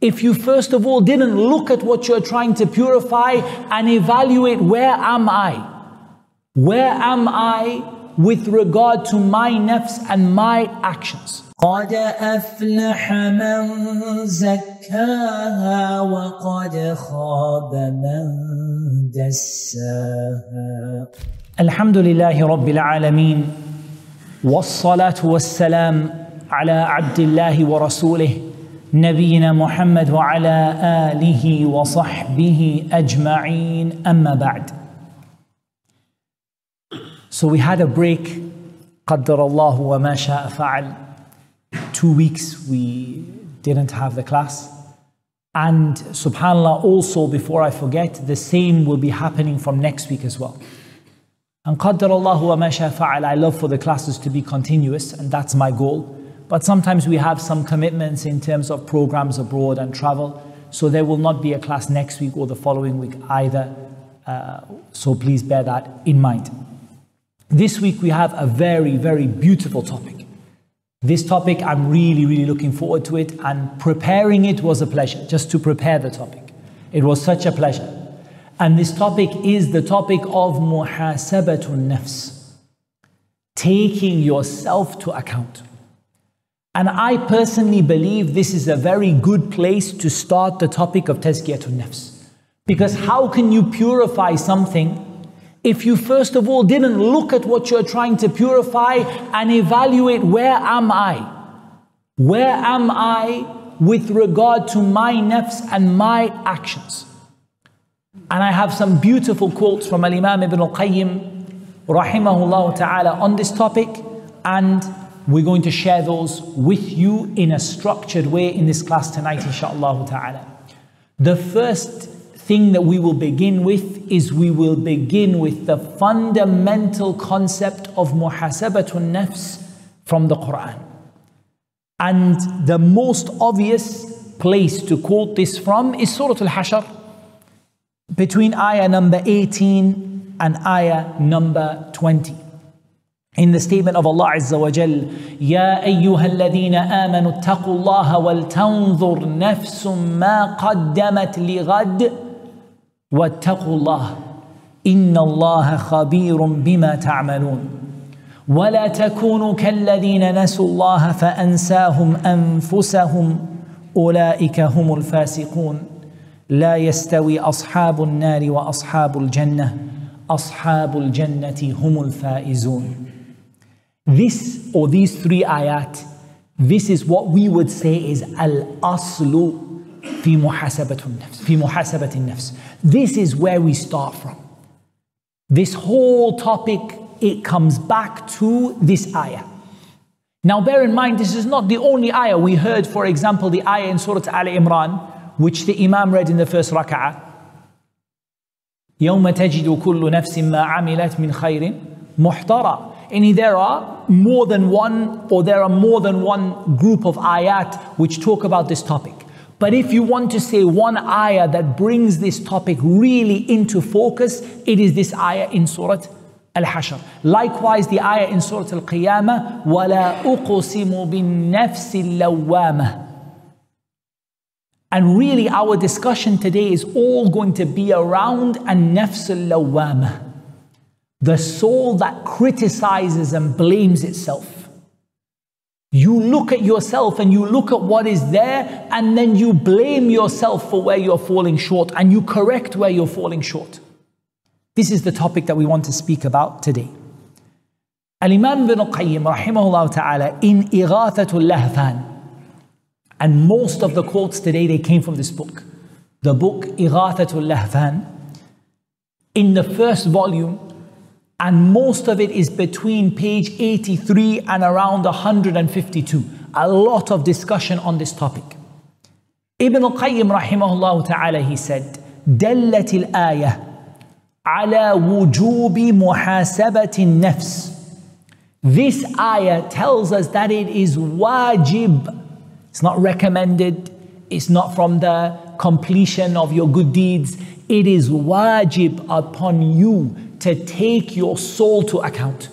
if you first of all didn't look at what you're trying to purify and evaluate where am I? Where am I with regard to my nafs and my actions? قد أفلح من زكاها وقد خاب من دساها الحمد لله رب العالمين والصلاة والسلام على عبد الله ورسوله نبينا محمد وعلى آله وصحبه أجمعين أما بعد So we had a break قدر الله وما شاء فعل Two weeks we didn't have the class and subhanallah also before I forget the same will be happening from next week as well and قدر الله وما شاء فعل I love for the classes to be continuous and that's my goal but sometimes we have some commitments in terms of programs abroad and travel. So there will not be a class next week or the following week either. Uh, so please bear that in mind. This week we have a very, very beautiful topic. This topic, I'm really, really looking forward to it, and preparing it was a pleasure, just to prepare the topic. It was such a pleasure. And this topic is the topic of muhasabatun nafs, taking yourself to account. And I personally believe this is a very good place to start the topic of tazkiyatun nafs. Because how can you purify something if you first of all didn't look at what you're trying to purify and evaluate where am I? Where am I with regard to my nafs and my actions? And I have some beautiful quotes from Al Imam Ibn Al Qayyim, rahimahullah ta'ala, on this topic. And we're going to share those with you in a structured way in this class tonight, inshaAllah ta'ala. The first thing that we will begin with is we will begin with the fundamental concept of muhasabatun nafs from the Quran. And the most obvious place to quote this from is Surah Al-Hashr, between ayah number 18 and ayah number 20. In the statement of Allah Azza wa Jal, يا أيها الذين آمنوا اتقوا الله ولتنظر نفس ما قدمت لغد واتقوا الله إن الله خبير بما تعملون ولا تكونوا كالذين نسوا الله فأنساهم أنفسهم أولئك هم الفاسقون. لا يستوي أصحاب النار وأصحاب الجنة. أصحاب الجنة هم الفائزون. This or these three ayat, this is what we would say is al-aslu fi muhasabatun nafs, fi muhasabatin nafs. This is where we start from. This whole topic, it comes back to this ayah. Now bear in mind, this is not the only ayah. We heard, for example, the ayah in Surah Al Imran, which the Imam read in the first rak'ah. يوم تجد كل نفس ما عملت من خير محضرا and there are more than one, or there are more than one group of ayat which talk about this topic. But if you want to say one ayah that brings this topic really into focus, it is this ayah in Surah Al-Hashr. Likewise, the ayah in Surah Al-Qiyamah, وَلَا أُقْسِمُ بِالنَّفْسِ اللَّوَّامَةِ And really, our discussion today is all going to be around an-nafs al-lawwamah the soul that criticizes and blames itself. You look at yourself and you look at what is there, and then you blame yourself for where you're falling short and you correct where you're falling short. This is the topic that we want to speak about today. Al Imam ibn Qayyim, rahimahullah ta'ala, in Ighathatul Lahfan, and most of the quotes today they came from this book. The book Ighathatul Lahfan, in the first volume, and most of it is between page 83 and around 152. A lot of discussion on this topic. Ibn al-Qayyim rahimahullah ta'ala, he said, دلت الآية على وجوب محاسبة النفس. This ayah tells us that it is wajib. It's not recommended. It's not from the completion of your good deeds. It is wajib upon you to take your soul to account.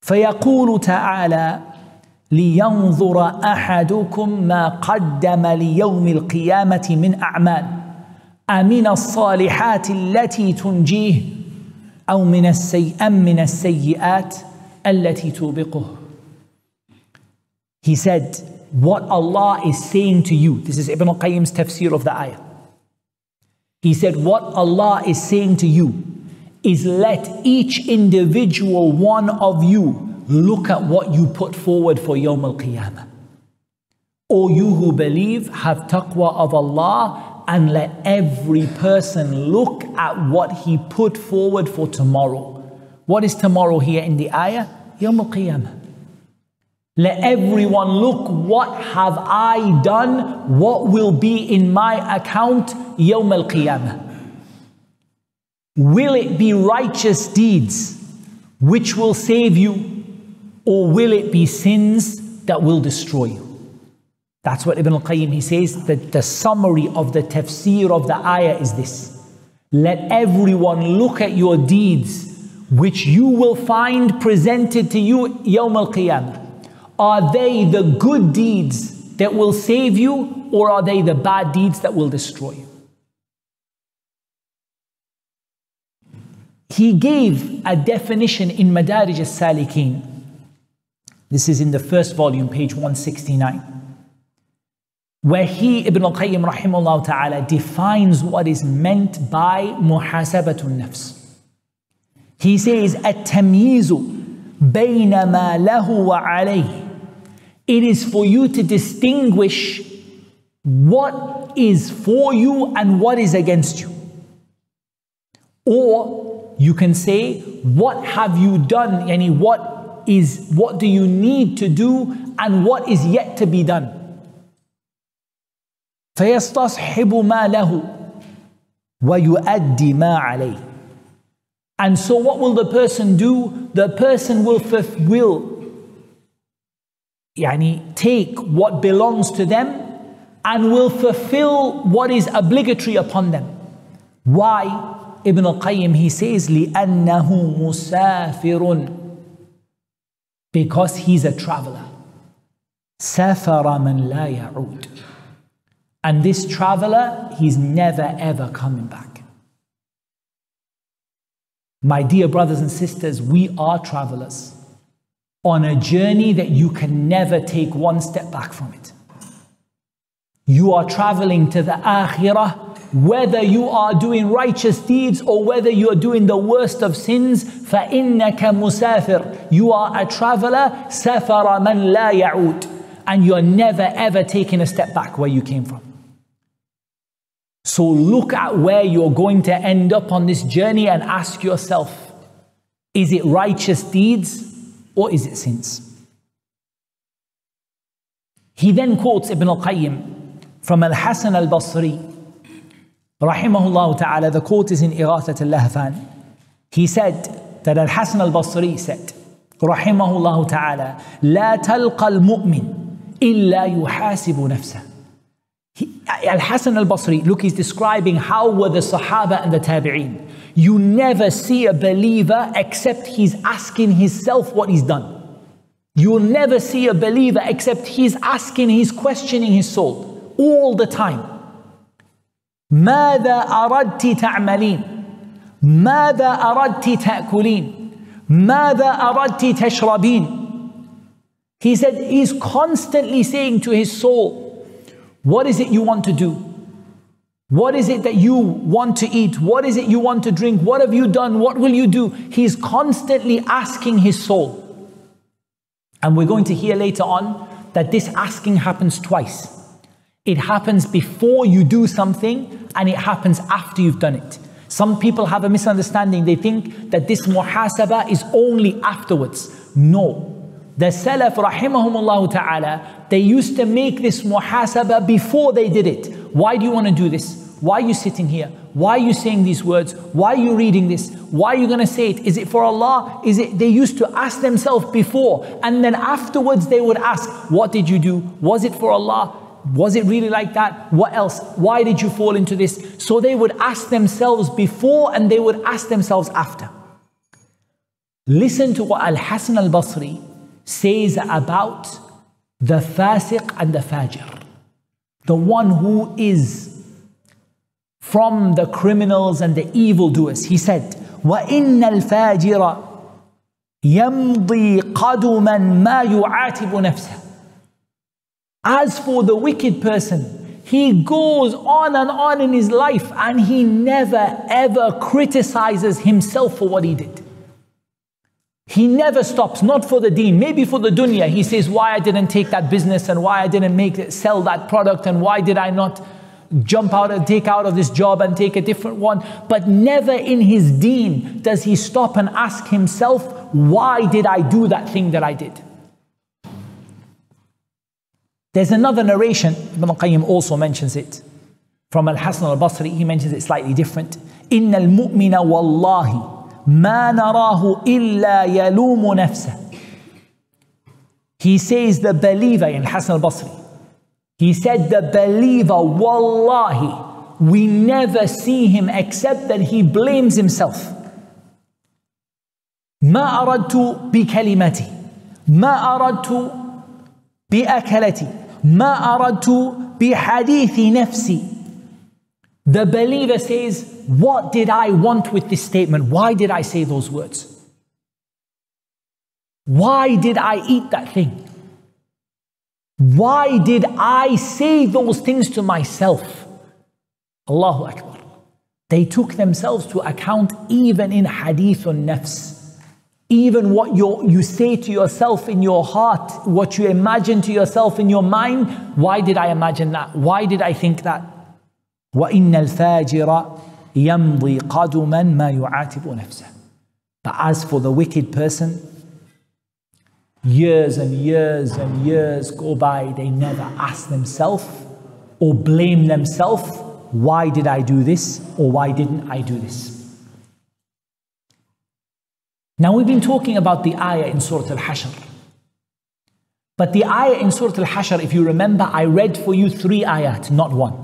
فيقول تعالى لينظر أحدكم ما قدم ليوم القيامة من أعمال أمن الصالحات التي تنجيه أو من السيء أم من السيئات التي توبقه He said, what Allah is saying to you, this is Ibn al-Qayyim's tafsir of the ayah. He said, what Allah is saying to you is let each individual one of you look at what you put forward for Yawm al-Qiyamah. O you who believe, have taqwa of Allah and let every person look at what he put forward for tomorrow. What is tomorrow here in the ayah? Yawm al-Qiyamah. Let everyone look, what have I done? What will be in my account Yawm al-Qiyamah? Will it be righteous deeds which will save you, or will it be sins that will destroy you? That's what Ibn al-Qayyim, he says that the summary of the tafsir of the ayah is this. Let everyone look at your deeds which you will find presented to you Yawm al-Qiyamah. Are they the good deeds that will save you or are they the bad deeds that will destroy you? He gave a definition in Madarij al-Salikin. This is in the first volume, page 169, where he, Ibn al-Qayyim rahimahullah ta'ala, defines what is meant by muhasabatun nafs. He says, التمييز بين ما له وعليه. It is for you to distinguish what is for you and what is against you. Or you can say, what have you done? Yani what is what do you need to do and what is yet to be done? فيستصحب ما له ويؤدي ما عليه. And so what will the person do? The person will will يعني, take what belongs to them and will fulfill what is obligatory upon them. Why? Ibn al-Qayyim, he says, لِأَنَّهُ مُسَافِرٌ Because he's a traveler. سَافَرَ مَنْ لَا يَعُودُ And this traveler, he's never ever coming back. My dear brothers and sisters, we are travelers on a journey that you can never take one step back from it. You are traveling to the akhirah, whether you are doing righteous deeds or whether you are doing the worst of sins, فَإِنَّكَ مُسَافِرٌ You are a traveler, سَفَرَ مَنْ لَا يَعُودُ And you're never ever taking a step back where you came from. So look at where you're going to end up on this journey and ask yourself, is it righteous deeds or is it sins? He then quotes Ibn al Qayyim from Al Hasan al Basri, rahimahullah ta'ala. The quote is in Ighathat al Lahfan. He said that Al Hasan al Basri said, rahimahullah ta'ala, لا تلقى المؤمن إلا يحاسب نفسه. Al Hasan al Basri, look, he's describing how were the Sahaba and the Tabi'een You never see a believer except he's asking himself what he's done. You'll never see a believer except he's asking, he's questioning his soul all the time. ماذا أردت تعملين؟ ماذا أردت تأكلين؟ ماذا أردت تشربين؟ He said he's constantly saying to his soul, what is it you want to do? What is it that you want to eat? What is it you want to drink? What have you done? What will you do? He's constantly asking his soul. And we're going to hear later on that this asking happens twice. It happens before you do something and it happens after you've done it. Some people have a misunderstanding. They think that this muhasaba is only afterwards. No. The Salaf, rahimahumullah ta'ala, they used to make this muhasaba before they did it. Why do you want to do this? Why are you sitting here? Why are you saying these words? Why are you reading this? Why are you going to say it? Is it for Allah? Is it? They used to ask themselves before, and then afterwards they would ask, "What did you do? Was it for Allah? Was it really like that? What else? Why did you fall into this?" So they would ask themselves before, and they would ask themselves after. Listen to what Al Hasan al Basri says about the fasiq and the fajir The one who is from the criminals and the evildoers. He said, وَإِنَّ الْفَاجِرَ يَمْضِي قَدُمًا مَا يُعَاتِبُ نَفْسَهُ As for the wicked person, he goes on and on in his life and he never ever criticizes himself for what he did. He never stops, not for the deen, maybe for the dunya. He says, Why I didn't take that business and why I didn't make it, sell that product and why did I not jump out and take out of this job and take a different one. But never in his deen does he stop and ask himself, Why did I do that thing that I did? There's another narration, Ibn al Qayyim also mentions it. From Al Hasan al Basri, he mentions it slightly different. Inna al mu'mina. ما نراه إلا يلوم نفسه He says the believer in Hassan al-Basri He said the believer Wallahi we never see him except that he blames himself ما أردت بكلمتي ما أردت بأكلتي ما أردت بحديث نفسي The believer says, What did I want with this statement? Why did I say those words? Why did I eat that thing? Why did I say those things to myself? Allahu Akbar. They took themselves to account even in hadith hadithun nafs. Even what you say to yourself in your heart, what you imagine to yourself in your mind, why did I imagine that? Why did I think that? وإن الفاجر يمضي قدما ما يعاتب نفسه But as for the wicked person, years and years and years go by, they never ask themselves or blame themselves, why did I do this or why didn't I do this? Now we've been talking about the ayah in Surah Al-Hashr. But the ayah in Surah Al-Hashr, if you remember, I read for you three ayat, not one.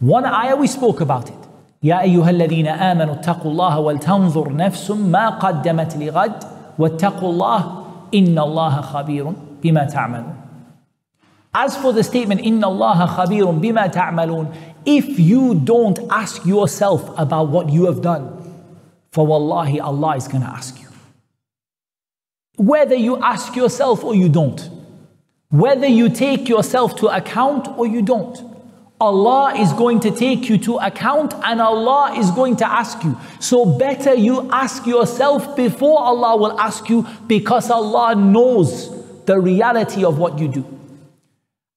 One ayah we spoke about it. يا أيها الذين آمنوا اتقوا الله ولتنظر نفس ما قدمت لغد واتقوا الله إن الله خبير بما تعملون. As for the statement إن الله خبير بما تعملون, if you don't ask yourself about what you have done, for wallahi Allah is going to ask you. Whether you ask yourself or you don't, whether you take yourself to account or you don't. Allah is going to take you to account and Allah is going to ask you. So better you ask yourself before Allah will ask you because Allah knows the reality of what you do.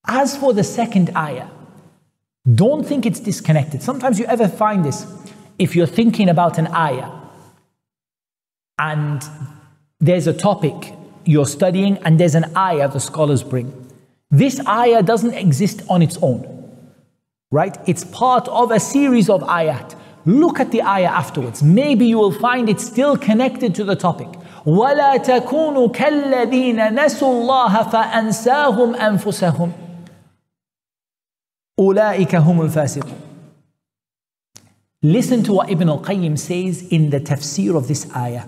As for the second ayah, don't think it's disconnected. Sometimes you ever find this. If you're thinking about an ayah and there's a topic you're studying and there's an ayah the scholars bring. This ayah doesn't exist on its own right? It's part of a series of ayat. Look at the ayah afterwards. Maybe you will find it still connected to the topic. ولا تكونوا كالذين نسوا الله فأنساهم أنفسهم أولئك هم الفاسقون Listen to what Ibn al-Qayyim says in the tafsir of this ayah.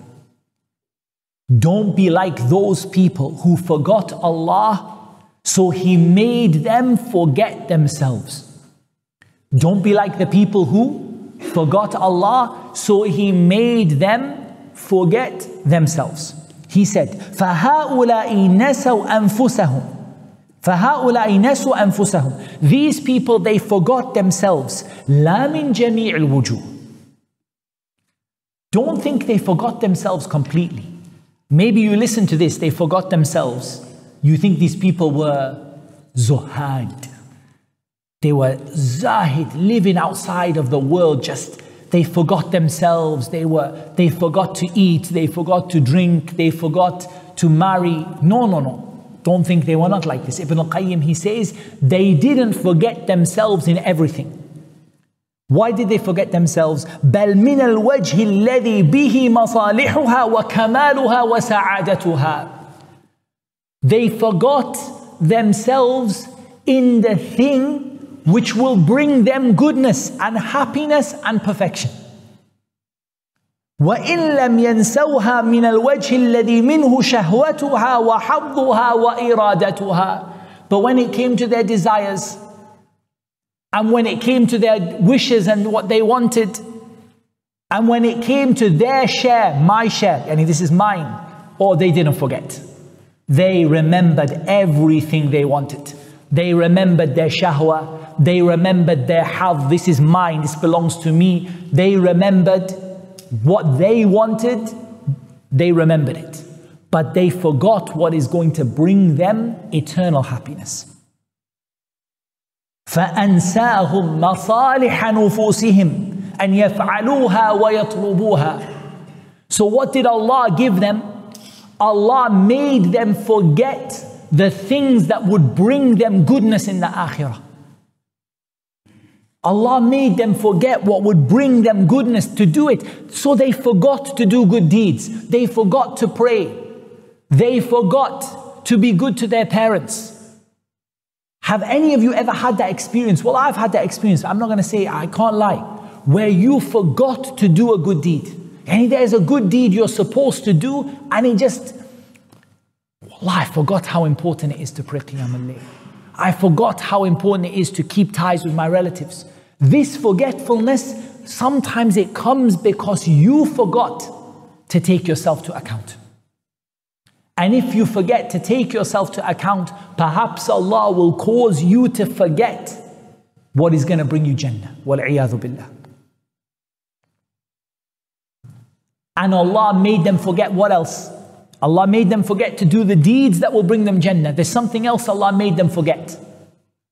Don't be like those people who forgot Allah, so He made them forget themselves. Don't be like the people who forgot Allah, so He made them forget themselves. He said, فَهَؤُلَاءِ نَسَوْا أَنفُسَهُمْ فهؤلاء نسوا أنفسهم These people, they forgot themselves. لا من جميع الوجوه Don't think they forgot themselves completely. Maybe you listen to this, they forgot themselves. You think these people were zuhad. They were zahid, living outside of the world, just they forgot themselves, they were they forgot to eat, they forgot to drink, they forgot to marry. No, no, no. Don't think they were not like this. Ibn al-Qayyim, he says, they didn't forget themselves in everything. Why did they forget themselves? بل من الوجه الذي به مصالحها وكمالها وسعادتها. They forgot themselves in the thing which will bring them goodness and happiness and perfection. وإن لم ينسوها من الوجه الذي منه شهوتها وحظها وإرادتها But when it came to their desires, and when it came to their wishes and what they wanted, and when it came to their share, my share, and this is mine, or they didn't forget. They remembered everything they wanted. They remembered their shahwa. They remembered their health. This is mine. This belongs to me. They remembered what they wanted. They remembered it. But they forgot what is going to bring them eternal happiness. فأنساهم مصالح نفوسهم أن يفعلوها ويطلبوها. So what did Allah give them? Allah made them forget the things that would bring them goodness in the akhirah. Allah made them forget what would bring them goodness to do it. So they forgot to do good deeds. They forgot to pray. They forgot to be good to their parents. Have any of you ever had that experience? Well, I've had that experience. I'm not going to say I can't lie. Where you forgot to do a good deed. And there's a good deed you're supposed to do, and it just, Wallah, I forgot how important it is to pray Qiyam al I forgot how important it is to keep ties with my relatives. This forgetfulness, sometimes it comes because you forgot to take yourself to account. And if you forget to take yourself to account, perhaps Allah will cause you to forget what is going to bring you Jannah. Wal'iyadhu billah. And Allah made them forget what else? Allah made them forget to do the deeds that will bring them Jannah. There's something else Allah made them forget.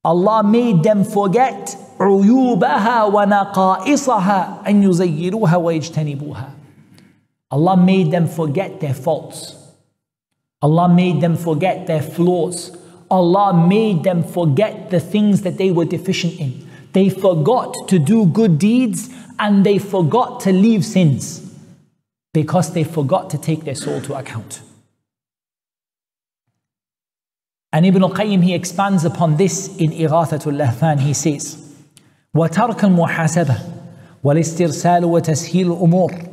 Allah made them forget عيوبها ونقائصها أن يزيروها ويجتنبوها. Allah made them forget their faults. Allah made them forget their flaws. Allah made them forget the things that they were deficient in. They forgot to do good deeds and they forgot to leave sins Because they forgot to take their soul to account. And Ibn al-Qayyim, he expands upon this in Ighathatul Lahfan. He says, وَتَرْكَ الْمُحَاسَبَةِ وَالْإِسْتِرْسَالُ وَتَسْهِيلُ الْأُمُورِ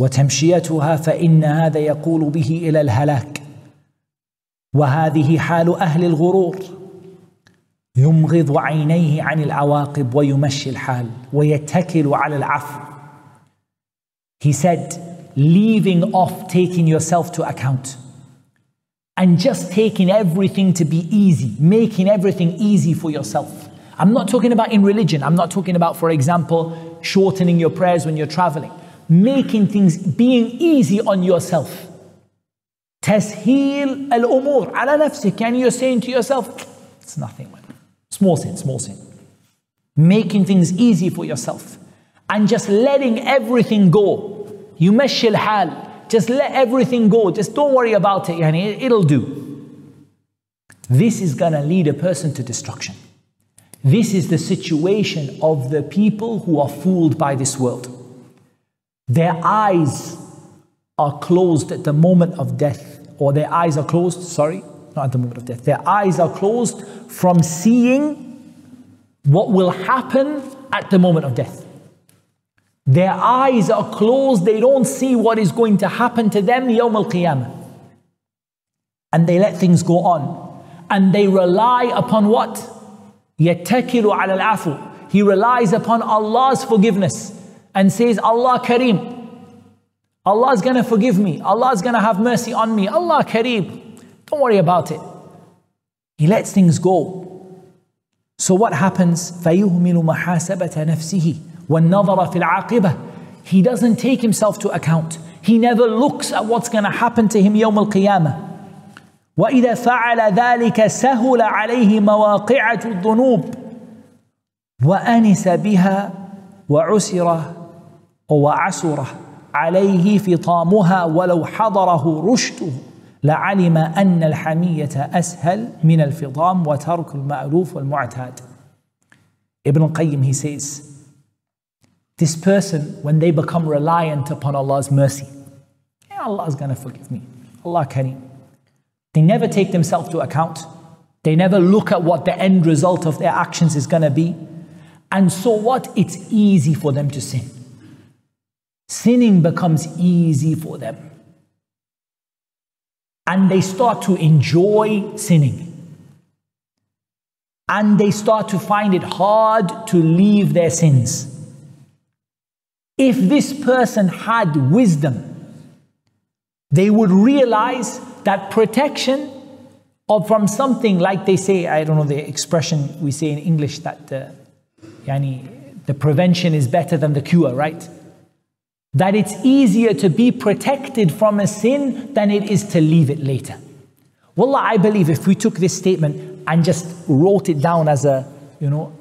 وتمشيتها فإن هذا يقول به إلى الهلاك وهذه حال أهل الغرور يمغض عينيه عن العواقب ويمشي الحال ويتكل على العفو He said, leaving off taking yourself to account and just taking everything to be easy, making everything easy for yourself. I'm not talking about in religion. I'm not talking about, for example, shortening your prayers when you're traveling making things, being easy on yourself. تسهيل الأمور على نفسك يعني you're saying to yourself it's nothing small sin small sin making things easy for yourself and just letting everything go يمشي الحال just let everything go just don't worry about it يعني it'll do this is going to lead a person to destruction this is the situation of the people who are fooled by this world their eyes are closed at the moment of death, or their eyes are closed, sorry, not at the moment of death. Their eyes are closed from seeing what will happen at the moment of death. Their eyes are closed, they don't see what is going to happen to them Yawm al Qiyamah. And they let things go on. And they rely upon what? يَتَّكِلُ عَلَى الْعَفُ He relies upon Allah's forgiveness and says, Allah Kareem. Allah is going to forgive me. Allah is going to have mercy on me. Allah Kareem. Don't worry about it. He lets things go. So what happens? فَيُهْمِلُ مَحَاسَبَةَ نَفْسِهِ وَالنَّظَرَ فِي الْعَاقِبَةِ He doesn't take himself to account. He never looks at what's going to happen to him يوم القيامة. وإذا فعل ذلك سهل عليه مواقعة الذنوب وأنس بها وعسر وعسر عليه فطامها ولو حضره رشده لعلم أن الحمية أسهل من الفطام وترك المألوف والمعتاد Ibn al-Qayyim he says this person when they become reliant upon Allah's mercy yeah, Allah is going to forgive me Allah Kareem they never take themselves to account they never look at what the end result of their actions is going to be and so what it's easy for them to sin sinning becomes easy for them. And they start to enjoy sinning. and they start to find it hard to leave their sins. If this person had wisdom, they would realize that protection from something like they say, I don't know the expression we say in English that uh, yani, the prevention is better than the cure, right? That it's easier to be protected from a sin than it is to leave it later. Wallah, I believe if we took this statement and just wrote it down as a, you know,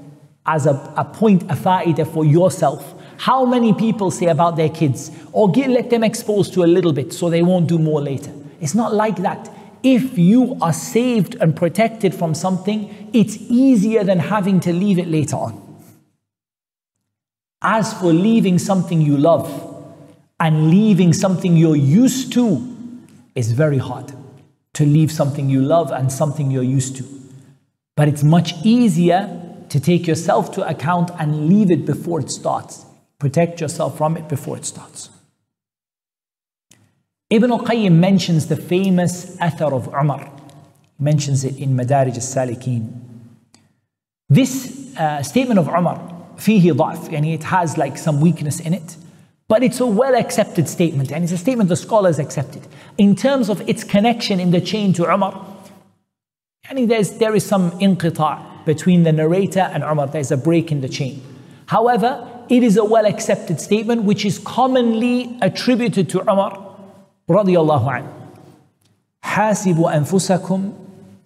as a, a point, a fa'idah for yourself, how many people say about their kids, or get, let them exposed to a little bit so they won't do more later? It's not like that. If you are saved and protected from something, it's easier than having to leave it later on. As for leaving something you love and leaving something you're used to, is very hard. To leave something you love and something you're used to. But it's much easier to take yourself to account and leave it before it starts. Protect yourself from it before it starts. Ibn al-Qayyim mentions the famous athar of Umar. He mentions it in Madarij al-Salikin. This uh, statement of Umar, fihi ضعف, and it has like some weakness in it, but it's a well accepted statement, and it's a statement the scholars accepted. In terms of its connection in the chain to Umar, and there's, there is some inqita' between the narrator and Umar, there's a break in the chain. However, it is a well accepted statement which is commonly attributed to Umar رضي الله عنه حاسبوا أنفسكم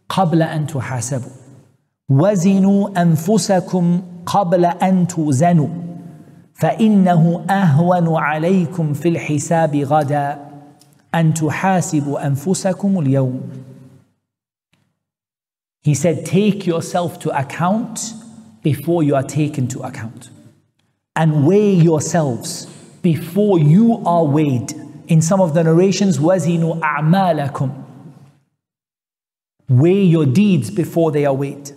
قبل أن تحاسبوا وزنوا أنفسكم قبل أن توزنوا فإنه أهون عليكم في الحساب غدا أن تحاسبوا أنفسكم اليوم He said, take yourself to account before you are taken to account. And weigh yourselves before you are weighed. In some of the narrations, وَزِنُوا أَعْمَالَكُمْ Weigh your deeds before they are weighed.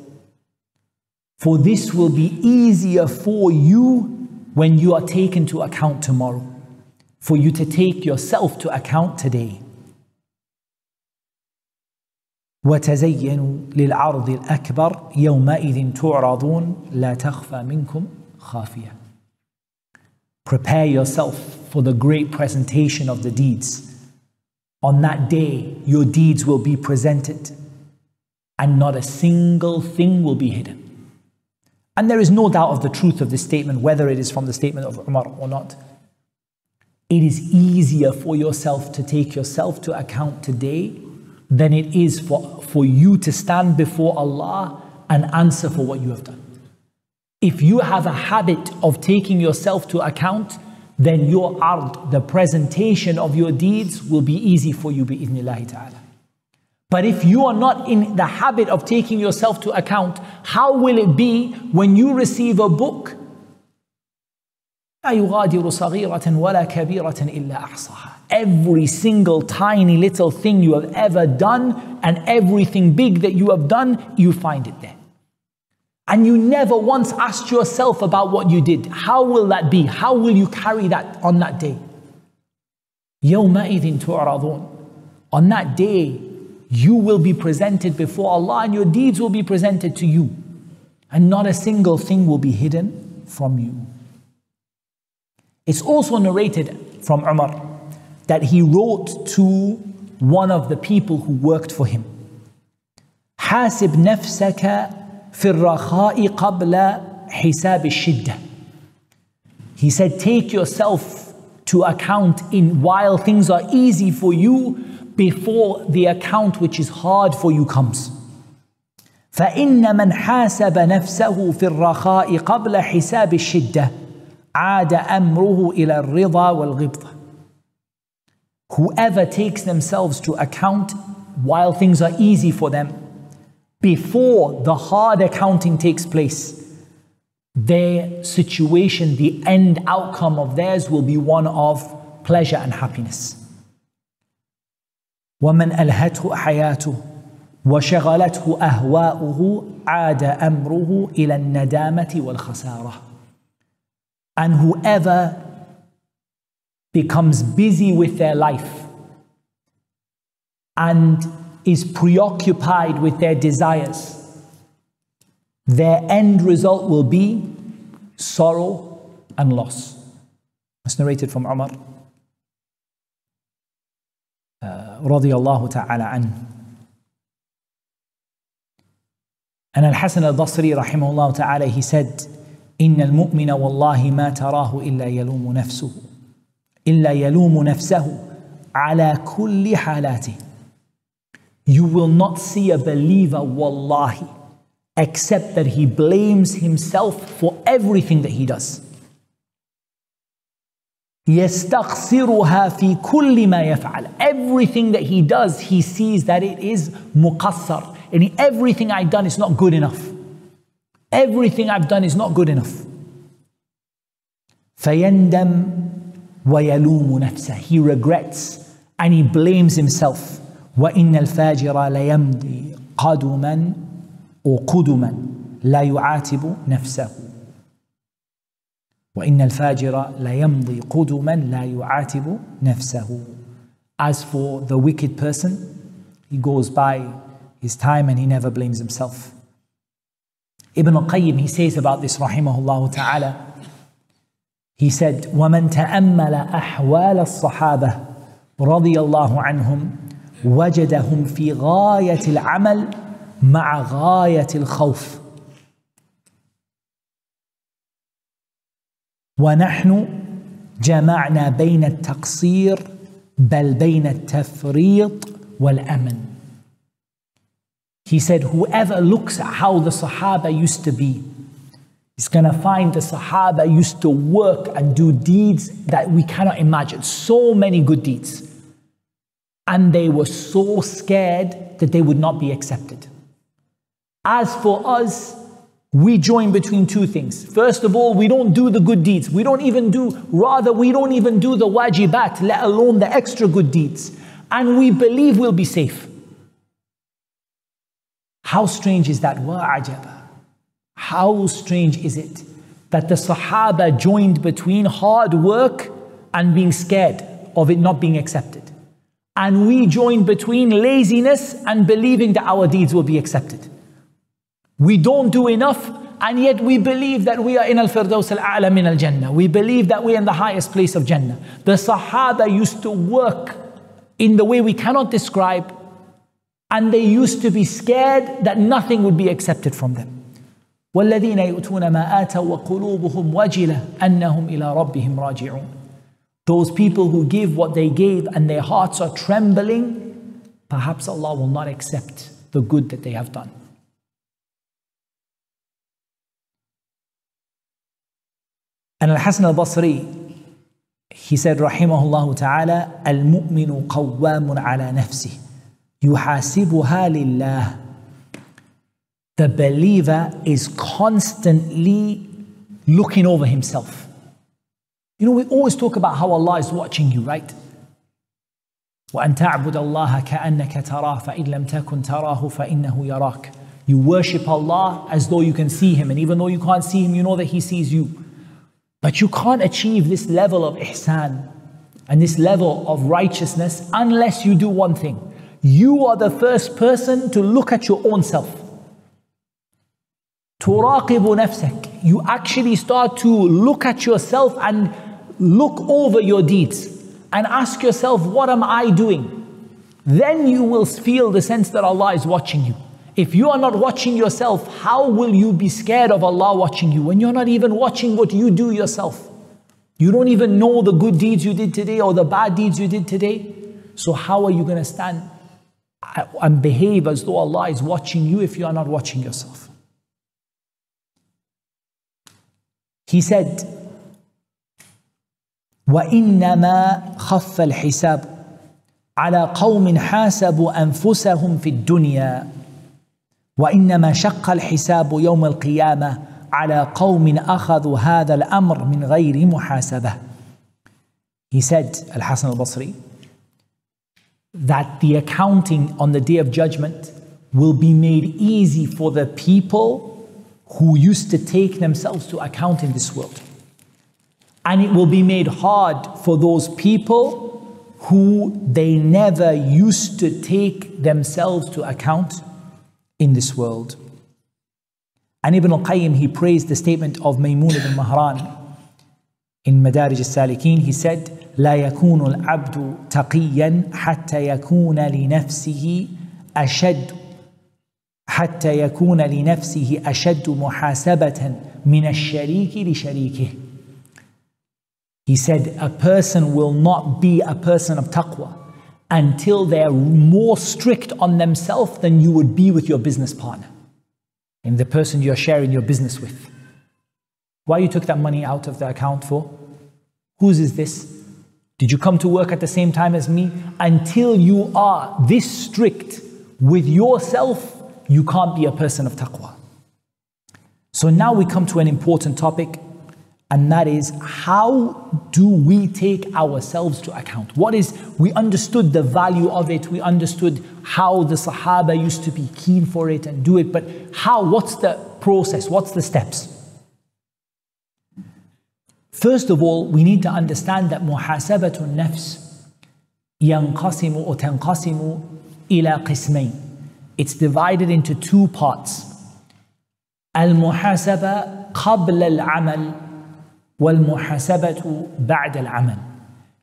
For this will be easier for you when you are taken to account tomorrow. For you to take yourself to account today. وتزينوا للعرض الأكبر يومئذ تعرضون لا تخفى منكم خافية Prepare yourself for the great presentation of the deeds. On that day, your deeds will be presented, and not a single thing will be hidden. And there is no doubt of the truth of this statement, whether it is from the statement of Umar or not. It is easier for yourself to take yourself to account today than it is for, for you to stand before Allah and answer for what you have done. If you have a habit of taking yourself to account, then your ard, the presentation of your deeds, will be easy for you, bi'idhnillahi ta'ala. But if you are not in the habit of taking yourself to account, how will it be when you receive a book? Every single tiny little thing you have ever done and everything big that you have done, you find it there and you never once asked yourself about what you did, how will that be? How will you carry that on that day? يومئذ تعرضون. On that day, you will be presented before Allah and your deeds will be presented to you. And not a single thing will be hidden from you. It's also narrated from Umar that he wrote to one of the people who worked for him. حاسب نفسك في الرخاء قبل حساب الشدة. He said, take yourself to account in while things are easy for you before the account which is hard for you comes. فإن من حاسب نفسه في الرخاء قبل حساب الشدة عاد أمره إلى الرضا والغبطة. Whoever takes themselves to account while things are easy for them before the hard accounting takes place, their situation, the end outcome of theirs will be one of pleasure and happiness. ومن ألهته حياته وشغلته أهواؤه عاد أمره إلى الندامة والخسارة. And whoever becomes busy with their life and is preoccupied with their desires, their end result will be sorrow and loss. It's narrated from Umar. Uh, رضي الله تعالى عنه. And Al-Hasan al-Basri رحمه الله تعالى he said إن المؤمن والله ما تراه إلا يلوم نفسه إلا يلوم نفسه على كل حالاته You will not see a believer wallahi except that he blames himself for everything that he does. يستخسرها في كل ما يفعل. Everything that he does, he sees that it is muqassar. And everything I've done is not good enough. Everything I've done is not good enough. فيندم ويلوم نفسه. He regrets and he blames himself. وإن الفاجر ليمضي قدما وقدما لا يعاتب نفسه وإن الفاجر ليمضي قدما لا يعاتب نفسه As for the wicked person, he goes by his time and he never blames himself. Ibn al-Qayyim, he says about this, rahimahullah ta'ala, he said, وَمَنْ تَأَمَّلَ أَحْوَالَ الصَّحَابَةِ رضي الله عنهم وجدهم في غاية العمل مع غاية الخوف ونحن جمعنا بين التقصير بل بين التفريط والأمن He said, whoever looks at how the Sahaba used to be, is going to find the Sahaba used to work and do deeds that we cannot imagine. So many good deeds. And they were so scared that they would not be accepted. As for us, we join between two things. First of all, we don't do the good deeds. We don't even do, rather, we don't even do the wajibat, let alone the extra good deeds. And we believe we'll be safe. How strange is that? Wa'ajaba. How strange is it that the Sahaba joined between hard work and being scared of it not being accepted? And we joined between laziness and believing that our deeds will be accepted. We don't do enough, and yet we believe that we are in Al Firdaus Al A'la min Al Jannah. We believe that we are in the highest place of Jannah. The Sahaba used to work in the way we cannot describe, and they used to be scared that nothing would be accepted from them. والذين يؤتون ما آتوا وقلوبهم وجلة أنهم إلى ربهم راجعون. those people who give what they gave and their hearts are trembling, perhaps Allah will not accept the good that they have done. And Al-Hasan al-Basri, he said, rahimahullah ta'ala, al-mu'minu qawwamun ala nafsih, yuhasibuha lillah. The believer is constantly looking over himself. You know, we always talk about how Allah is watching you, right? وأن تعبد الله كأنك تراه فإن لم تكن تراه فإنه يراك. You worship Allah as though you can see Him, and even though you can't see Him, you know that He sees you. But you can't achieve this level of ihsan and this level of righteousness unless you do one thing. You are the first person to look at your own self. تراقب نفسك. You actually start to look at yourself and look over your deeds and ask yourself, what am I doing? Then you will feel the sense that Allah is watching you. If you are not watching yourself, how will you be scared of Allah watching you when you're not even watching what you do yourself? You don't even know the good deeds you did today or the bad deeds you did today. So, how are you going to stand and behave as though Allah is watching you if you are not watching yourself? He said, وإنما خف الحساب على قوم حاسبوا أنفسهم في الدنيا وانما شق الحساب يوم القيامه على قوم اخذوا هذا الامر من غير محاسبه He said, Al Hasan al Basri, that the accounting on the day of judgment will be made easy for the people who used to take themselves to account in this world. And it will be made hard for those people who they never used to take themselves to account in this world. And Ibn al-Qayyim, he praised the statement of Maymun ibn Mahran in Madarij al-Salikin. He said, لا يكون العبد تقيا حتى يكون لنفسه أشد حتى يكون لنفسه أشد محاسبة من الشريك لشريكه. he said, a person will not be a person of taqwa until they're more strict on themselves than you would be with your business partner and the person you're sharing your business with. Why you took that money out of the account for? Whose is this? Did you come to work at the same time as me? Until you are this strict with yourself, you can't be a person of taqwa. So now we come to an important topic, and that is how do we take ourselves to account? What is, we understood the value of it, we understood how the Sahaba used to be keen for it and do it, but how, what's the process, what's the steps? First of all, we need to understand that muhasabatun nafs yanqasimu or tanqasimu ila qismain. It's divided into two parts. Al-muhasaba qabla al-amal والمحاسبة بعد العمل.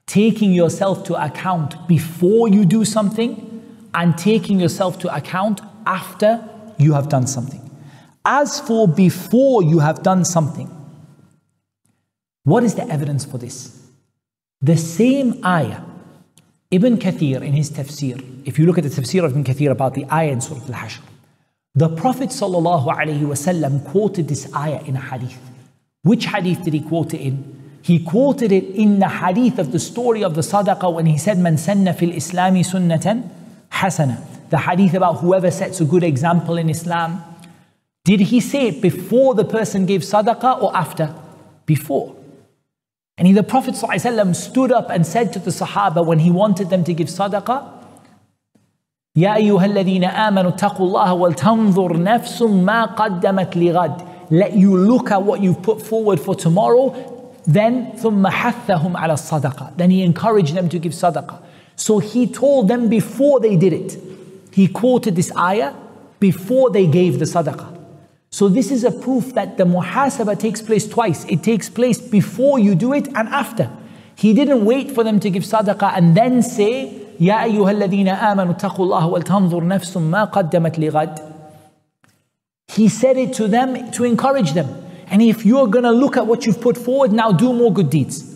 Taking yourself to account before you do something and taking yourself to account after you have done something. As for before you have done something, what is the evidence for this? The same ayah. Ibn Kathir in his tafsir, if you look at the tafsir of Ibn Kathir about the ayah in Surah Al-Hashr, the Prophet ﷺ quoted this ayah in a hadith. Which hadith did he quote it in? He quoted it in the hadith of the story of the sadaqah when he said, Man sanna fil islami sunnatan hasana. The hadith about whoever sets a good example in Islam. Did he say it before the person gave sadaqah or after? Before. And he, the Prophet ﷺ stood up and said to the Sahaba when he wanted them to give sadaqah, يا أيها الذين آمنوا اتقوا الله ولتنظر نفس ما قدمت لغد Let you look at what you've put forward for tomorrow Then ثم حثهم على الصدقة Then he encouraged them to give sadaqah So he told them before they did it He quoted this ayah before they gave the sadaqah so this is a proof that the muhasabah takes place twice. It takes place before you do it and after. He didn't wait for them to give sadaqah and then say, يا أيها الذين آمنوا اتقوا الله ولتنظر نفس ما قدمت لغد. he said it to them to encourage them. And if you're going to look at what you've put forward, now do more good deeds.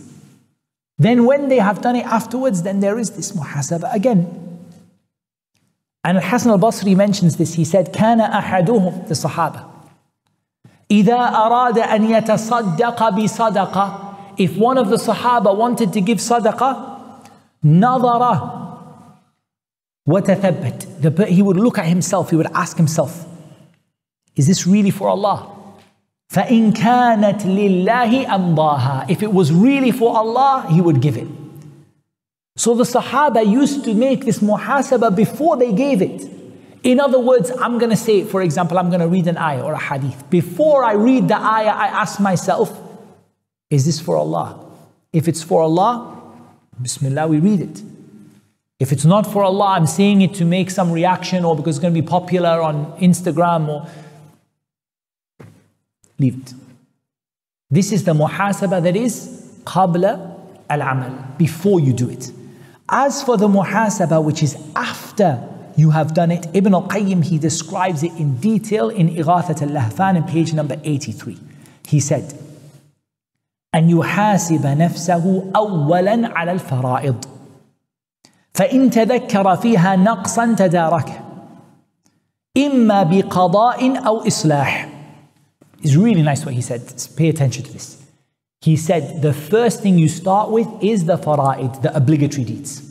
Then, when they have done it afterwards, then there is this muhasabah again. And Hasan al Basri mentions this. He said, كان أحدهم, the Sahaba, إذا أراد أن يتصدق بصدقة if one of the Sahaba wanted to give sadaqah, nadara وتثبت. The, he would look at himself, he would ask himself, is this really for Allah? فإن كانت لله أمضاها. If it was really for Allah, he would give it. So the Sahaba used to make this muhasabah before they gave it. In other words, I'm going to say, for example, I'm going to read an ayah or a hadith. Before I read the ayah, I ask myself, is this for Allah? If it's for Allah, Bismillah, we read it. If it's not for Allah, I'm saying it to make some reaction or because it's going to be popular on Instagram or leave it. This is the muhasabah that is qabla al-amal, before you do it. As for the muhasabah which is after you have done it. Ibn al-Qayyim, he describes it in detail in Ighathat al-Lahfan in page number 83. He said, أن يحاسب نفسه أولا على الفرائض فإن تذكر فيها نقصا تداركه إما بقضاء أو إصلاح it's really nice what he said. Pay attention to this. He said the first thing you start with is the fara'id, the obligatory deeds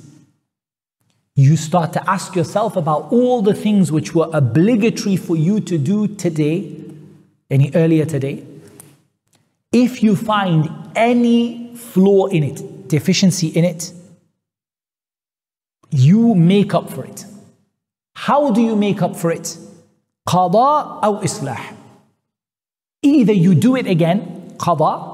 you start to ask yourself about all the things which were obligatory for you to do today, any earlier today. If you find any flaw in it, deficiency in it, you make up for it. How do you make up for it? Qada or islah. Either you do it again, qada,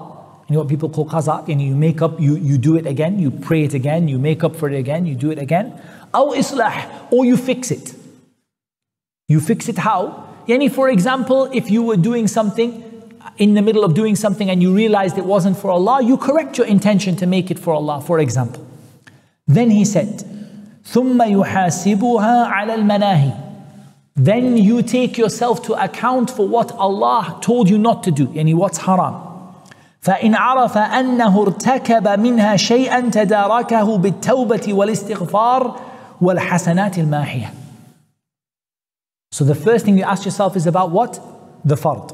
you know what people call qaza, and you make up, you, you do it again, you pray it again, you make up for it again, you do it again. أو إصلاح or you fix it. You fix it how? Yani for example, if you were doing something in the middle of doing something and you realized it wasn't for Allah, you correct your intention to make it for Allah, for example. Then he said, ثم يحاسبها على المناهي then you take yourself to account for what Allah told you not to do يعني what's haram فإن عرف أنه ارتكب منها شيئا تداركه بالتوبة والاستغفار والحسنات الماحية So the first thing you ask yourself is about what? The fard.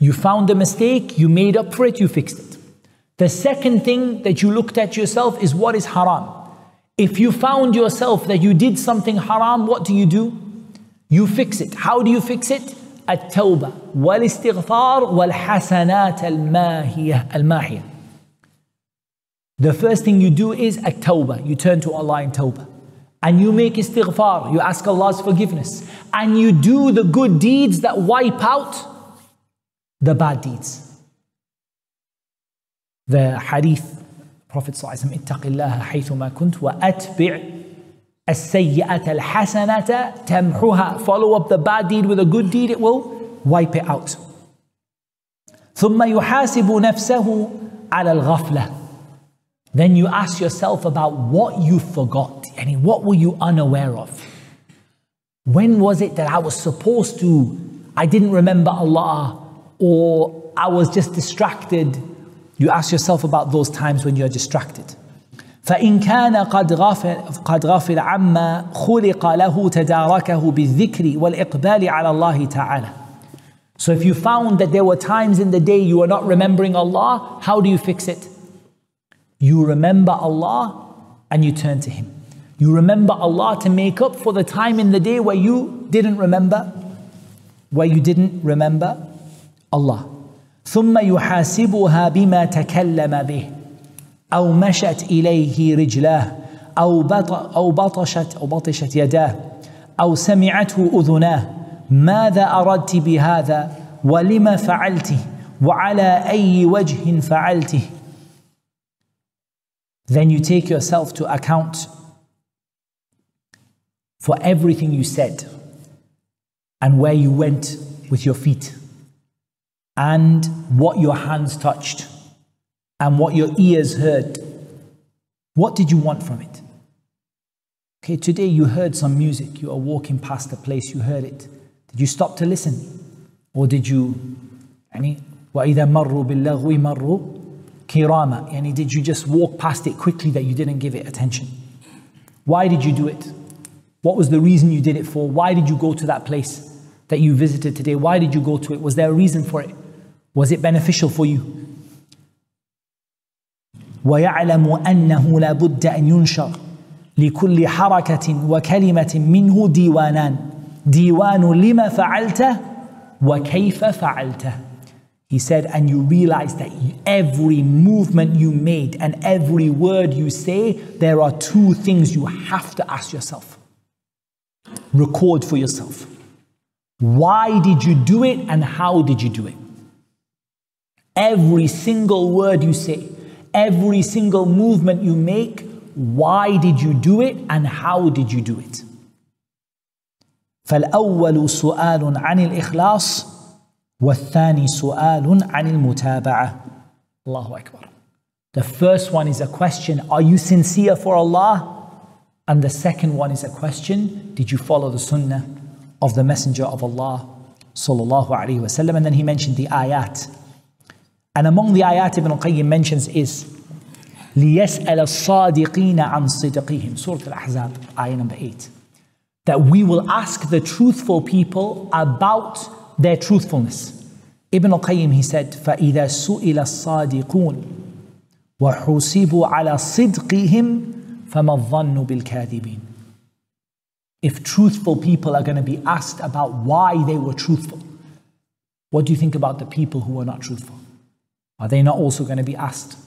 You found a mistake, you made up for it, you fixed it. The second thing that you looked at yourself is what is haram. If you found yourself that you did something haram, what do you do? You fix it. How do you fix it? التوبة والاستغفار والحسنات الماهية الماحية. The first thing you do is at-tawbah. You turn to Allah in tawbah. And you make istighfar. You ask Allah's forgiveness. And you do the good deeds that wipe out the bad deeds. The hadith Prophet ﷺ اتق الله حيثما كنت وأتبع السيئة الحسنة تمحها Follow up the bad deed with a good deed, it will wipe it out. ثم يحاسب نفسه على الغفلة Then you ask yourself about what you forgot. and what were you unaware of? When was it that I was supposed to, I didn't remember Allah, or I was just distracted? You ask yourself about those times when you're distracted. فإن كان قد غفل قد غفل عما خلق له تداركه بالذكر والإقبال على الله تعالى. So if you found that there were times in the day you were not remembering Allah, how do you fix it? You remember Allah and you turn to Him. You remember Allah to make up for the time in the day where you didn't remember, where you didn't remember Allah. ثم يحاسبها بما تكلم به أو مشت إليه رجلاه أو أو بطشت أو بطشت يداه أو سمعته أذناه ماذا أردت بهذا ولم فعلته وعلى أي وجه فعلته Then you take yourself to account for everything you said and where you went with your feet and what your hands touched and what your ears heard. What did you want from it? Okay, today you heard some music, you are walking past a place, you heard it. Did you stop to listen? Or did you, يعني, وَإِذَا مَرُّوا بِاللَّغْوِ مَرُّوا كِرَامًا يعني, Did you just walk past it quickly that you didn't give it attention? Why did you do it? What was the reason you did it for? Why did you go to that place that you visited today? Why did you go to it? Was there a reason for it? Was it beneficial for you? ويعلم أنه لا بد أن ينشر لكل حركة وكلمة منه ديوانان ديوان لما فعلته وكيف فعلته He said, and you realize that every movement you made and every word you say, there are two things you have to ask yourself. Record for yourself. Why did you do it and how did you do it? Every single word you say, every single movement you make, why did you do it and how did you do it? فالأول سؤال عن الإخلاص والثاني سؤال عن المتابعة الله أكبر The first one is a question, are you sincere for Allah? And the second one is a question, did you follow the sunnah of the Messenger of Allah sallallahu alaihi wasallam? And then he mentioned the ayat and among the ayat Ibn al-Qayyim mentions is لِيَسْأَلَ الصَّادِقِينَ عَنْ صِدْقِهِمْ Surah Al-Ahzab, ayah number 8. That we will ask the truthful people about their truthfulness. Ibn al-Qayyim, he said, فَإِذَا سُئِلَ الصَّادِقُونَ وَحُسِبُوا عَلَى صِدْقِهِمْ فَمَا الظَّنُّ بِالْكَاذِبِينَ If truthful people are going to be asked about why they were truthful, what do you think about the people who are not truthful? Are they not also going to be asked?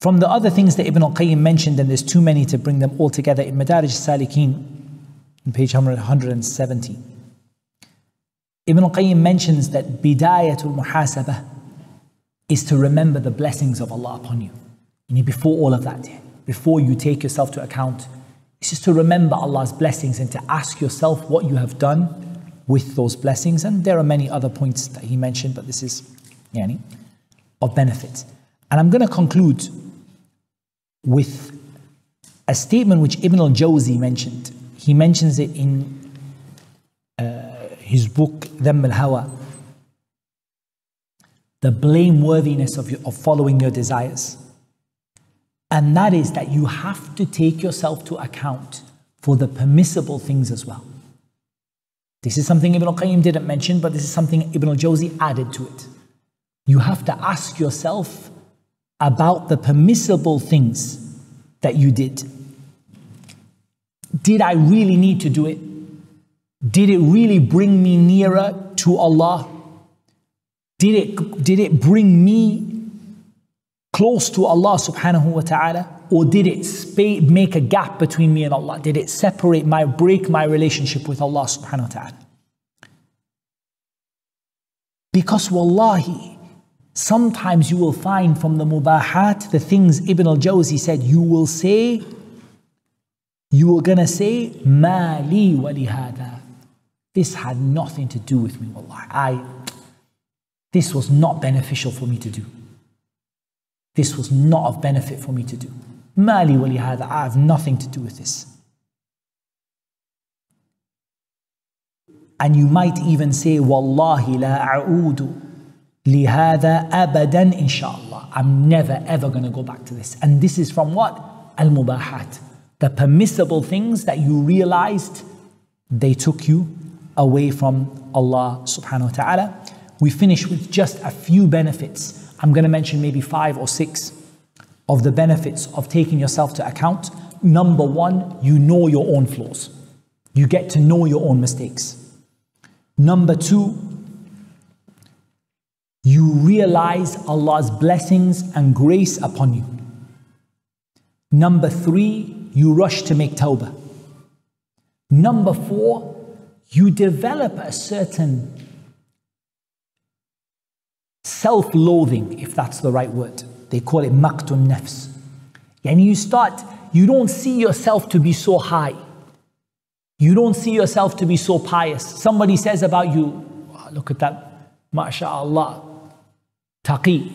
From the other things that Ibn al-Qayyim mentioned, and there's too many to bring them all together, in Madarij Salikin, on page 170, Ibn al-Qayyim mentions that bidayatul muhasabah is to remember the blessings of Allah upon you. And before all of that, before you take yourself to account is just to remember Allah's blessings and to ask yourself what you have done with those blessings. And there are many other points that he mentioned, but this is yani, of benefit. And I'm going to conclude with a statement which Ibn al Jawzi mentioned. He mentions it in uh, his book, Dhamm al Hawa, the blameworthiness of, your, of following your desires. And that is that you have to take yourself to account for the permissible things as well. This is something Ibn al-Qayyim didn't mention, but this is something Ibn al-Jawzi added to it. You have to ask yourself about the permissible things that you did. Did I really need to do it? Did it really bring me nearer to Allah? Did it, did it bring me close to Allah subhanahu wa ta'ala? Or did it make a gap between me and Allah? Did it separate my, break my relationship with Allah subhanahu wa ta'ala? Because wallahi, sometimes you will find from the mubahat, the things Ibn al-Jawzi said, you will say, you are gonna say, Mali walihada. This had nothing to do with me, wallahi. I, this was not beneficial for me to do. This was not of benefit for me to do. Mali walihada, I have nothing to do with this. And you might even say, Wallahi la a'udu lihada abadan inshallah. I'm never ever going to go back to this. And this is from what? Al-mubahat. The permissible things that you realized they took you away from Allah subhanahu wa ta'ala. We finish with just a few benefits I'm going to mention maybe five or six of the benefits of taking yourself to account. Number one, you know your own flaws. You get to know your own mistakes. Number two, you realize Allah's blessings and grace upon you. Number three, you rush to make tawbah. Number four, you develop a certain self loathing, if that's the right word. They call it maqtun nafs. And you start, you don't see yourself to be so high. You don't see yourself to be so pious. Somebody says about you, oh, look at that, mashallah, taqi.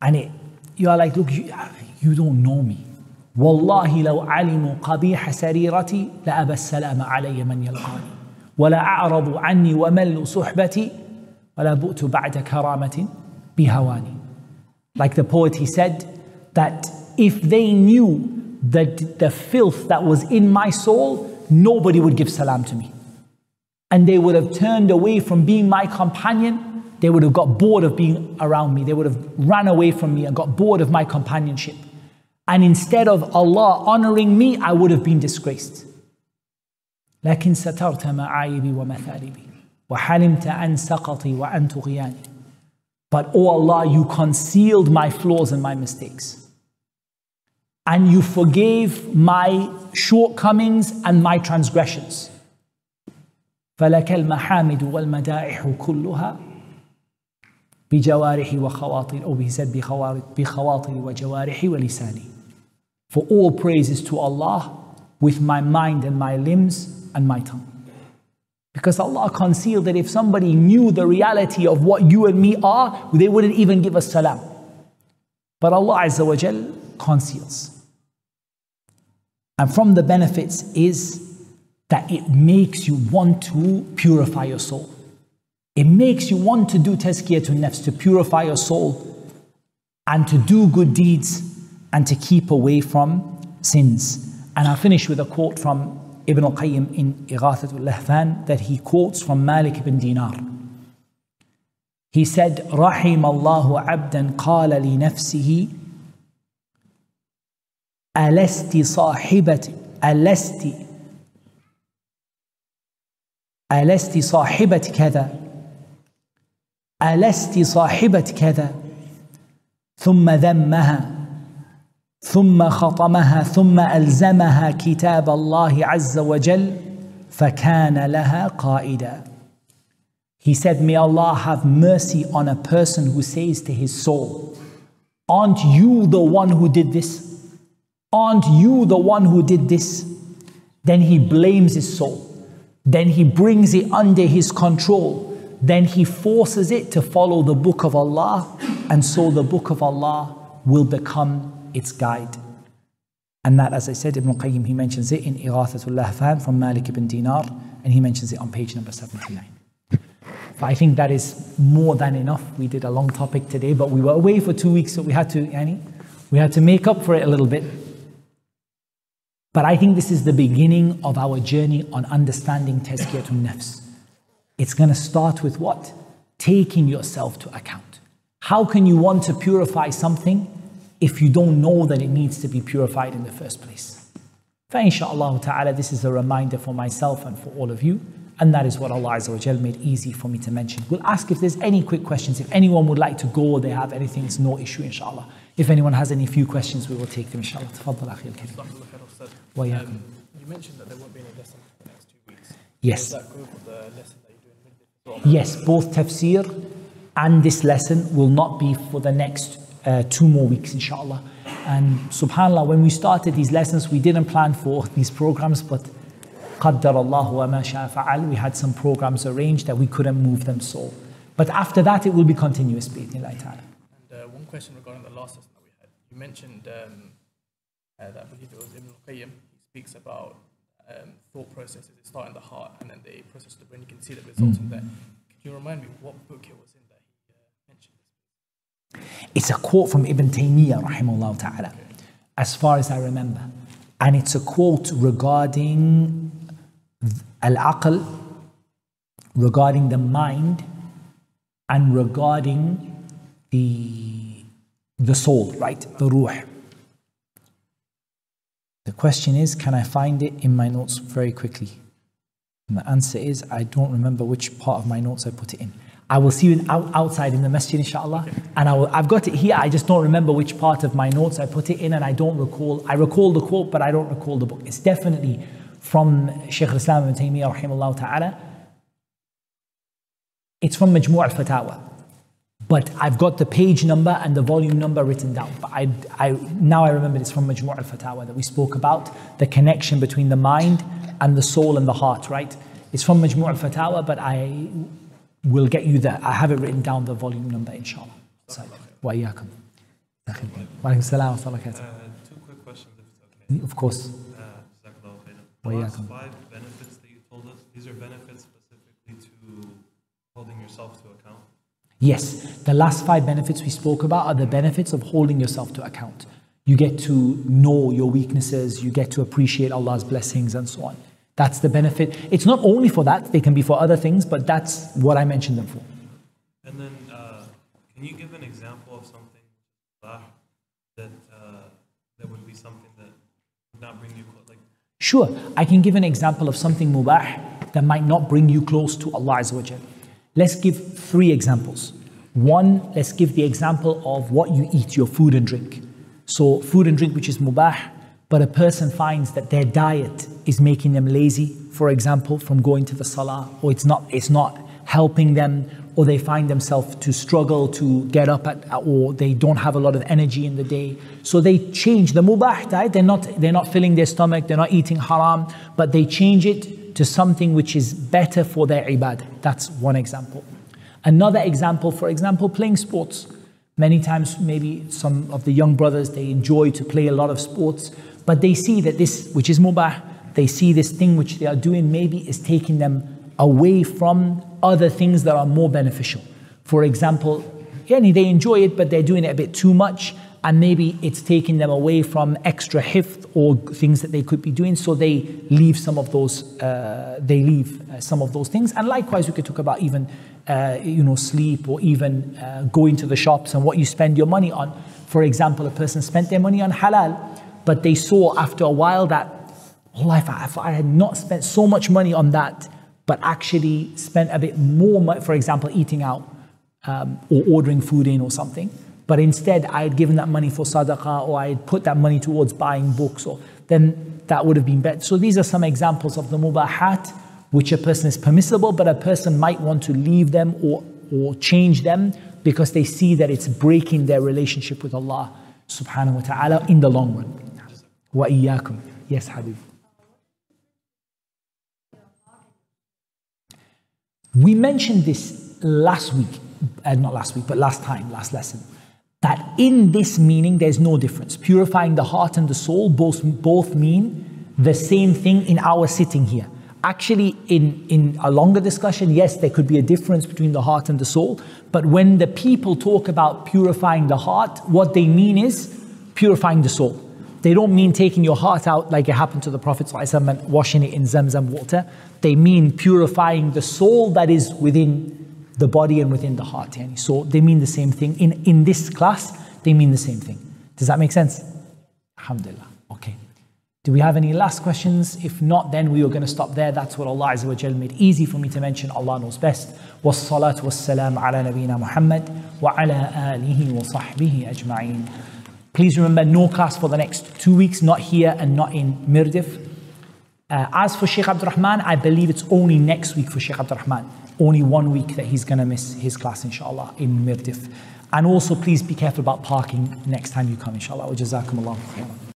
And it, you are like, look, you, you don't know me. والله لو علموا قبيح سريرتي لأبى السلام علي من يلقاني ولا أعرضوا عني ومل صحبتي ولا بؤت بعد كرامة بهواني. Like the poet, he said that if they knew that the filth that was in my soul, nobody would give salam to me. And they would have turned away from being my companion. They would have got bored of being around me. They would have run away from me and got bored of my companionship. And instead of Allah honoring me, I would have been disgraced. لكن سترت معايبي ومثالبي وحلمت عن سقطي وعن طغياني But oh Allah, you concealed my flaws and my mistakes. And you forgave my shortcomings and my transgressions. فلك المحامد والمدائح كلها بجوارحي وخواطر أو he said بخواطري وجوارحي ولساني For all praise is to Allah with my mind and my limbs and my tongue. Because Allah concealed that if somebody knew the reality of what you and me are, they wouldn't even give us salam. But Allah Azza wa Jal conceals. And from the benefits is that it makes you want to purify your soul. It makes you want to do tazkiyah to nafs, to purify your soul and to do good deeds and to keep away from sins. And I'll finish with a quote from Ibn al-Qayyim in Ighathatul Lahfan that he quotes from Malik ibn Dinar. He said, رحم الله عبدا قال لنفسه ألست صاحبة ألست ألست صاحبة كذا ألست صاحبة كذا ثم ذمها ثم خطمها ثم ألزمها كتاب الله عز وجل فكان لها قائدا He said, May Allah have mercy on a person who says to his soul, Aren't you the one who did this? Aren't you the one who did this? Then he blames his soul. Then he brings it under his control. Then he forces it to follow the book of Allah. And so the book of Allah will become its guide. And that, as I said, Ibn Qayyim, he mentions it in Ighathatul Lahfan from Malik ibn Dinar, and he mentions it on page number 79. But I think that is more than enough. We did a long topic today, but we were away for two weeks, so we had to, yani, we had to make up for it a little bit. But I think this is the beginning of our journey on understanding Tazkiyatun Nafs. It's going to start with what? Taking yourself to account. How can you want to purify something if you don't know that it needs to be purified in the first place. Inshallah ta'ala, this is a reminder for myself and for all of you. And that is what Allah Azza made easy for me to mention. We'll ask if there's any quick questions. If anyone would like to go or they have anything, it's no issue, inshallah. If anyone has any few questions, we will take them, inshallah. Tafaddal, Akhi al um, You mentioned that there won't be any lesson for the next two weeks. Yes. Yes, both tafsir and this lesson will not be for the next uh, two more weeks, inshallah. And subhanAllah, when we started these lessons, we didn't plan for these programs, but قدر الله وما شاء فعل. We had some programs arranged that we couldn't move them so. But after that, it will be continuous, bi'idhnillah ta'ala. And uh, one question regarding the last lesson that we had. You mentioned um, uh, that I believe it was Ibn al-Qayyim. He speaks about um, thought processes. They start in the heart and then they process the brain. You can see the results mm. in there. Could you remind me what book it was in It's a quote from Ibn Taymiyyah, rahimahullah ta'ala, as far as I remember. And it's a quote regarding al-aql regarding the mind and regarding the the soul right? The ruh. The question is can i find it in my notes very quickly? And the answer is i don't remember which part of my notes i put it in I will see you outside in the masjid, inshallah. And I will, I've got it here. I just don't remember which part of my notes I put it in, and I don't recall. I recall the quote, but I don't recall the book. It's definitely from Shaykh al-Islam ibn Taymiyyah rahimahullah ta'ala. It's from Majmu' al-Fatawa. But I've got the page number and the volume number written down. But I, I, now I remember it's from Majmu' al-Fatawa that we spoke about the connection between the mind and the soul and the heart, right? It's from Majmu' al-Fatawa, but I will get you there. I have it written down, the volume number, inshallah. So, wa iyakum. Wa alaikum salam wa uh, Two quick questions, if it's okay. Of course. Uh, five benefits that you told us, these are benefits specifically to holding yourself to account? Yes. The last five benefits we spoke about are the benefits of holding yourself to account. You get to know your weaknesses, you get to appreciate Allah's blessings, and so on. That's the benefit. It's not only for that, they can be for other things, but that's what I mentioned them for. And then, uh, can you give an example of something that, uh, that would be something that would not bring you close? Sure, I can give an example of something mubah that might not bring you close to Allah Azza Let's give three examples. One, let's give the example of what you eat, your food and drink. So, food and drink which is mubah, but a person finds that their diet is making them lazy, for example, from going to the salah, or it's not, it's not helping them, or they find themselves to struggle to get up at, or they don't have a lot of energy in the day. So they change the mubah diet. They're not, they're not filling their stomach, they're not eating haram, but they change it to something which is better for their ibadah. That's one example. Another example, for example, playing sports. Many times, maybe some of the young brothers, they enjoy to play a lot of sports, but they see that this, which is mubah, they see this thing which they are doing maybe is taking them away from other things that are more beneficial. For example, yeah, they enjoy it, but they're doing it a bit too much, and maybe it's taking them away from extra hifth or things that they could be doing, so they leave some of those. Uh, they leave uh, some of those things, and likewise, we could talk about even, uh, you know, sleep or even uh, going to the shops and what you spend your money on. For example, a person spent their money on halal, but they saw after a while that, oh, if I, if I had not spent so much money on that, but actually spent a bit more, money, for example, eating out um, or ordering food in or something. But instead, I had given that money for sadaqah or I had put that money towards buying books, or then that would have been better. So these are some examples of the mubahat, which a person is permissible, but a person might want to leave them or, or change them because they see that it's breaking their relationship with Allah subhanahu wa ta'ala in the long run. وإياكم. Yes, Habib. We mentioned this last week, uh, not last week, but last time, last lesson, that in this meaning there's no difference. Purifying the heart and the soul both, both mean the same thing in our sitting here. Actually, in, in a longer discussion, yes, there could be a difference between the heart and the soul, but when the people talk about purifying the heart, what they mean is purifying the soul. They don't mean taking your heart out like it happened to the Prophet ﷺ and washing it in Zamzam water. They mean purifying the soul that is within the body and within the heart. Yani. So they mean the same thing. In, in this class, they mean the same thing. Does that make sense? Alhamdulillah. Okay. Do we have any last questions? If not, then we are going to stop there. That's what Allah Azza wa Jal made easy for me to mention. Allah knows best. والصلاة والسلام على نبينا محمد وعلى آله وصحبه أجمعين. Please remember, no class for the next two weeks, not here and not in Mirdif. Uh, as for Sheikh Abdurrahman, I believe it's only next week for Sheikh Abdurrahman. Only one week that he's going to miss his class, inshallah, in Mirdif. And also, please be careful about parking next time you come, inshallah. Wa jazakum Allah khairan.